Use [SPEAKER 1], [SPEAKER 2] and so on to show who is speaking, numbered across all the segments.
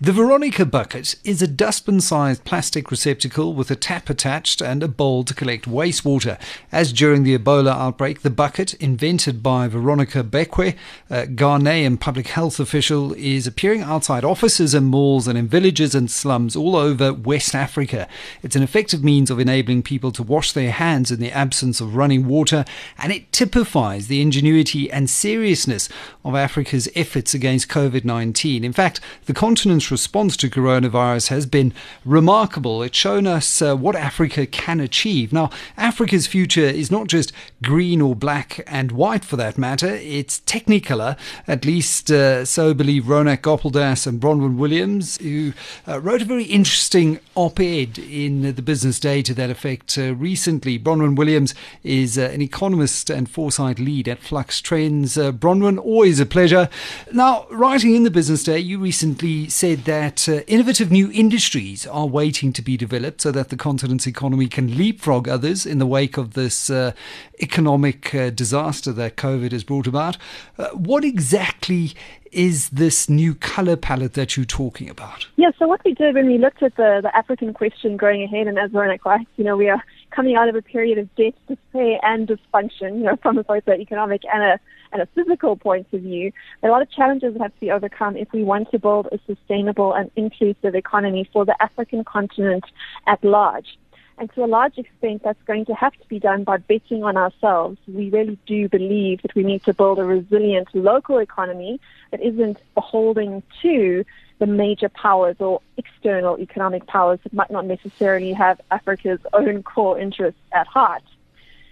[SPEAKER 1] The Veronica bucket is a dustbin sized plastic receptacle with a tap attached and a bowl to collect wastewater. As during the Ebola outbreak, the bucket, invented by Veronica Bekoe, a uh, Ghanaian public health official, is appearing outside offices and malls and in villages and slums all over West Africa. It's an effective means of enabling people to wash their hands in the absence of running water, and it typifies the ingenuity and seriousness of Africa's efforts against COVID 19. In fact, the continent's response to coronavirus has been remarkable. It's shown us uh, what Africa can achieve. Now, Africa's future is not just green or black and white for that matter, it's technicolor, at least uh, so believe Ronak Gopaldas and Bronwyn Williams, who uh, wrote a very interesting op ed in the Business Day to that effect uh, recently. Bronwyn Williams is uh, an economist and foresight lead at Flux Trends. Uh, Bronwyn, always a pleasure. Now, writing in the Business Day, you recently said that uh, innovative new industries are waiting to be developed so that the continent's economy can leapfrog others in the wake of this uh, economic uh, disaster that COVID has brought about. Uh, what exactly is this new color palette that you're talking about?
[SPEAKER 2] Yeah, so what we did when we looked at the, the African question going ahead, and as Ronak you know, we are coming out of a period of debt, despair, and dysfunction, you know, from an economic and a, and a physical point of view. There are a lot of challenges that have to be overcome if we want to build a sustainable and inclusive economy for the African continent at large. And to a large extent, that's going to have to be done by betting on ourselves. We really do believe that we need to build a resilient local economy that isn't beholden to the major powers or external economic powers that might not necessarily have Africa's own core interests at heart.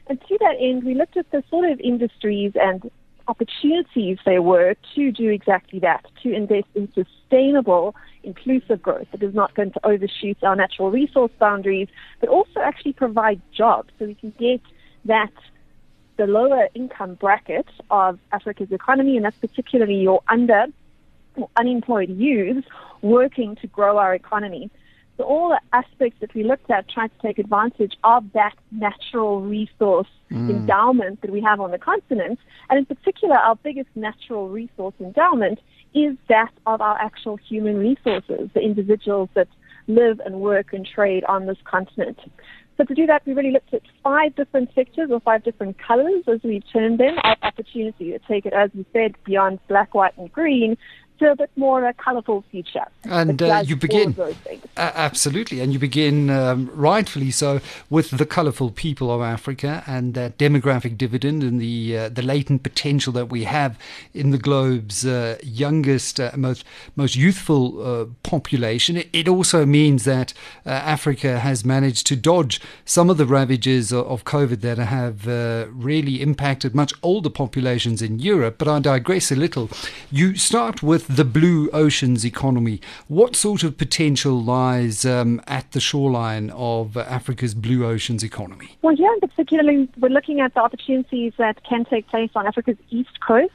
[SPEAKER 2] And to that end, we looked at the sort of industries and opportunities there were to do exactly that, to invest in sustainable, inclusive growth that is not going to overshoot our natural resource boundaries, but also actually provide jobs so we can get that the lower income bracket of Africa's economy, and that's particularly your under unemployed youth working to grow our economy. So all the aspects that we looked at tried to take advantage of that natural resource mm. endowment that we have on the continent. And in particular, our biggest natural resource endowment is that of our actual human resources, the individuals that live and work and trade on this continent. So to do that, we really looked at five different sectors or five different colors, as we termed them, of opportunity to take it, as we said, beyond black, white, and green to a bit more a colourful future.
[SPEAKER 1] And uh, you begin uh, absolutely, and you begin um, rightfully so with the colourful people of Africa and that demographic dividend and the uh, the latent potential that we have in the globe's uh, youngest, uh, most most youthful uh, population. It, it, also means that Africa has managed to dodge some of the ravages of, of COVID that have really impacted much older populations in Europe. But I digress a little. You start with the blue oceans economy. What sort of potential lies um, at the shoreline of Africa's blue oceans economy?
[SPEAKER 2] Well, here in particular, we're looking at the opportunities that can take place on Africa's east coast.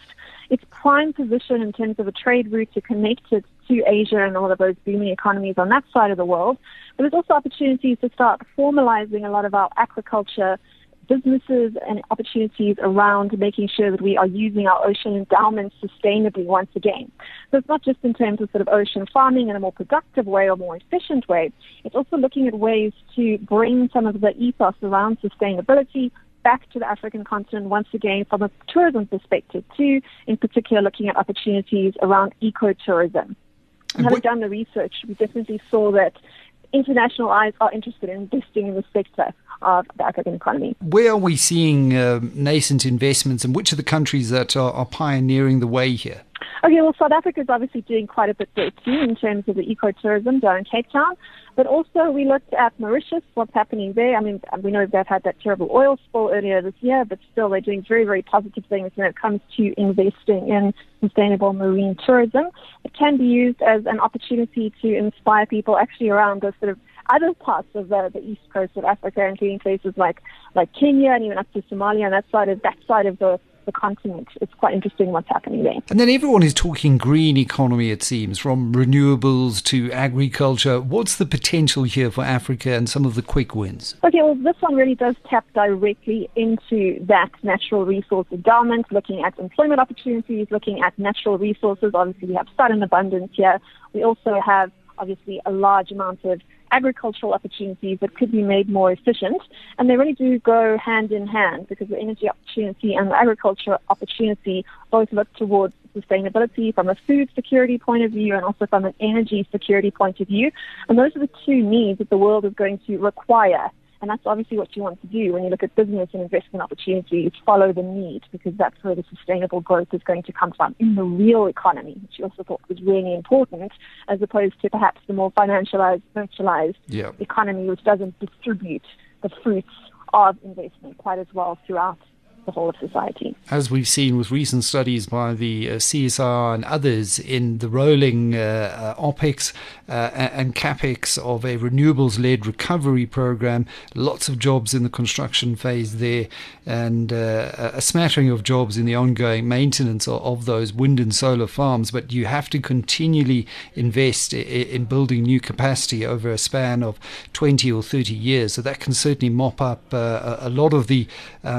[SPEAKER 2] Its prime position in terms of a trade route to connect it to Asia and all of those booming economies on that side of the world. But there's also opportunities to start formalizing a lot of our aquaculture businesses and opportunities around making sure that we are using our ocean endowments sustainably once again. So it's not just in terms of sort of ocean farming in a more productive way or more efficient way. It's also looking at ways to bring some of the ethos around sustainability back to the African continent once again from a tourism perspective too, in particular looking at opportunities around ecotourism. Having done the research, we definitely saw that international eyes are interested in investing in the sector of the African economy.
[SPEAKER 1] Where are we seeing uh, nascent investments and which are the countries that are, are pioneering the way here?
[SPEAKER 2] Okay, well, South Africa is obviously doing quite a bit there too in terms of the ecotourism down in Cape Town. But also, we looked at Mauritius, what's happening there. I mean, we know they've had that terrible oil spill earlier this year, but still, they're doing very, very positive things when it comes to investing in sustainable marine tourism. It can be used as an opportunity to inspire people actually around the sort of other parts of the, the east coast of Africa, including places like like Kenya and even up to Somalia and that side of that side of the the continent. It's quite interesting what's happening there.
[SPEAKER 1] And then everyone is talking green economy, it seems, from renewables to agriculture. What's the potential here for Africa and some of the quick wins?
[SPEAKER 2] Okay, well, this one really does tap directly into that natural resource endowment, looking at employment opportunities, looking at natural resources. Obviously, we have sun in abundance here. We also have obviously a large amount of agricultural opportunities that could be made more efficient. And they really do go hand in hand because the energy opportunity and the agriculture opportunity both look towards sustainability from a food security point of view and also from an energy security point of view. And those are the two needs that the world is going to require and that's obviously what you want to do when you look at business and investment opportunities, follow the need, because that's where the sustainable growth is going to come from in the real economy, which you also thought was really important, as opposed to perhaps the more financialized, virtualized
[SPEAKER 1] yeah.
[SPEAKER 2] economy, which doesn't distribute the fruits of investment quite as well throughout the whole of society.
[SPEAKER 1] As we've seen with recent studies by the uh, CSIR and others in the rolling uh, uh, OPEX uh, and CAPEX of a renewables led recovery program, lots of jobs in the construction phase there, and uh, a smattering of jobs in the ongoing maintenance of, of, those wind and solar farms. But you have to continually invest in, in building new capacity over a span of 20 or 30 years. So that can certainly mop up uh, a lot of the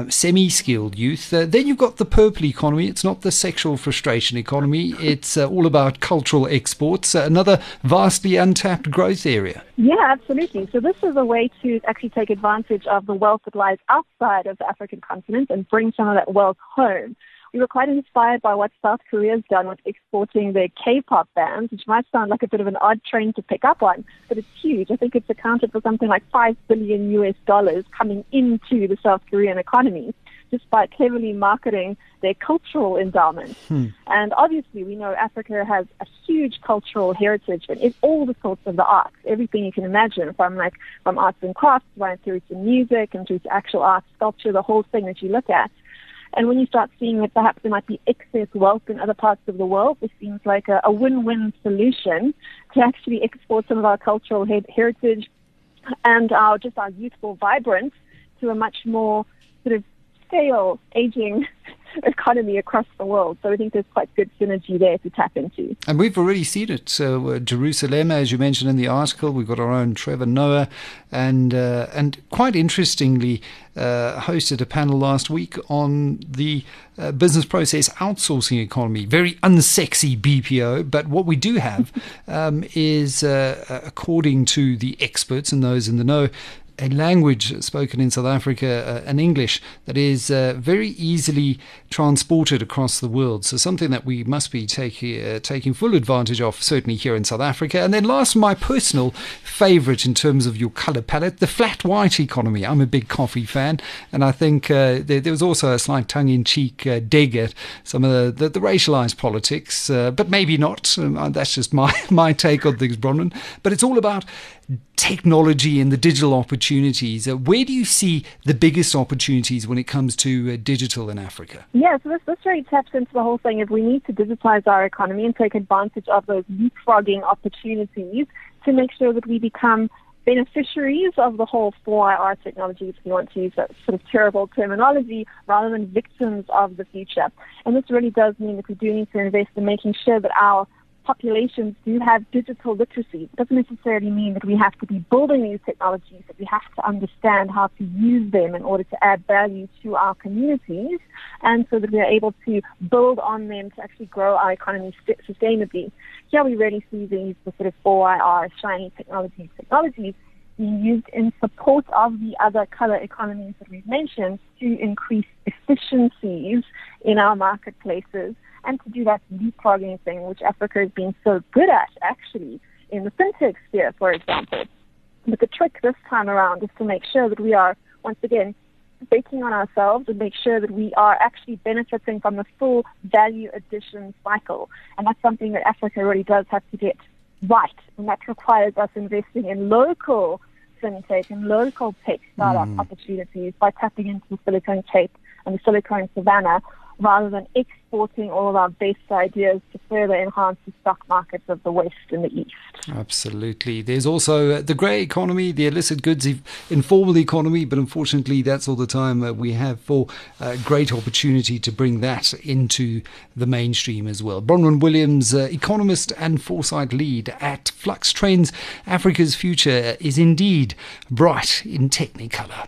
[SPEAKER 1] semi skilled youth. Uh, then you've got the purple economy. It's not the sexual frustration economy. It's uh, all about cultural exports, uh, another vastly untapped growth area.
[SPEAKER 2] Yeah, absolutely. So this is a way to actually take advantage of the wealth that lies outside of the African continent and bring some of that wealth home we were quite inspired by what South Korea's done with exporting their K-pop bands, which might sound like a bit of an odd trend to pick up on, but it's huge. I think it's accounted for something like five billion US dollars coming into the South Korean economy just by cleverly marketing their cultural endowment. Hmm. And obviously, we know Africa has a huge cultural heritage in all the sorts of the arts, everything you can imagine, from like from arts and crafts right through to music and through to actual art, sculpture, the whole thing that you look at. And when you start seeing that perhaps there might be excess wealth in other parts of the world, this seems like a, a win-win solution to actually export some of our cultural he- heritage and our just our youthful vibrance to a much more sort of stale, aging economy across the world. So I think there's quite good synergy there to tap into.
[SPEAKER 1] And we've already seen it. So uh, Jerusalem, as you mentioned in the article, we've got our own Trevor Noah, and uh, and quite interestingly, uh, hosted a panel last week on the uh, business process outsourcing economy. Very unsexy BPO, but what we do have um, is, uh, according to the experts and those in the know, a language spoken in South Africa, uh, an English that is uh, very easily transported across the world. So something that we must be taking uh, taking full advantage of, certainly here in South Africa. And then last, my personal favourite in terms of your colour palette, the flat white economy. I'm a big coffee fan, and I think uh, there, there, was also a slight tongue-in-cheek uh, dig at some of the, the, the racialised politics, uh, but maybe not. Um, that's just my my take on things, Bronwyn. But it's all about technology and the digital opportunities. Uh, where do you see the biggest opportunities when it comes to uh, digital in Africa?
[SPEAKER 2] Yeah, so this, this really taps into the whole thing of we need to digitize our economy and take advantage of those leapfrogging opportunities to make sure that we become beneficiaries of the whole 4IR technology, if you want to use that sort of terrible terminology, rather than victims of the future. And this really does mean that we do need to invest in making sure that our populations do have digital literacy. It doesn't necessarily mean that we have to be building these technologies, that we have to understand how to use them in order to add value to our communities and so that we are able to build on them to actually grow our economy sustainably. Here we really see these the sort of 4IR shiny technologies, technologies being used in support of the other color economies that we've mentioned to increase efficiencies in our marketplaces and to do that leapfrogging thing, which Africa has been so good at, actually, in the fintech sphere, for example. But the trick this time around is to make sure that we are, once again, baking on ourselves and make sure that we are actually benefiting from the full value addition cycle. And that's something that Africa really does have to get right. And that requires us investing in local fintech and local tech startup mm. opportunities by tapping into the Silicon Cape and the Silicon Savannah rather than exporting all of our best ideas to further enhance the stock markets of the West and the East.
[SPEAKER 1] Absolutely. There's also uh, the grey economy, the illicit goods informal economy, but unfortunately, that's all the time uh, we have for uh, great opportunity to bring that into the mainstream as well. Bronwyn Williams, economist and foresight lead at Flux Trends, Africa's future is indeed bright in Technicolor.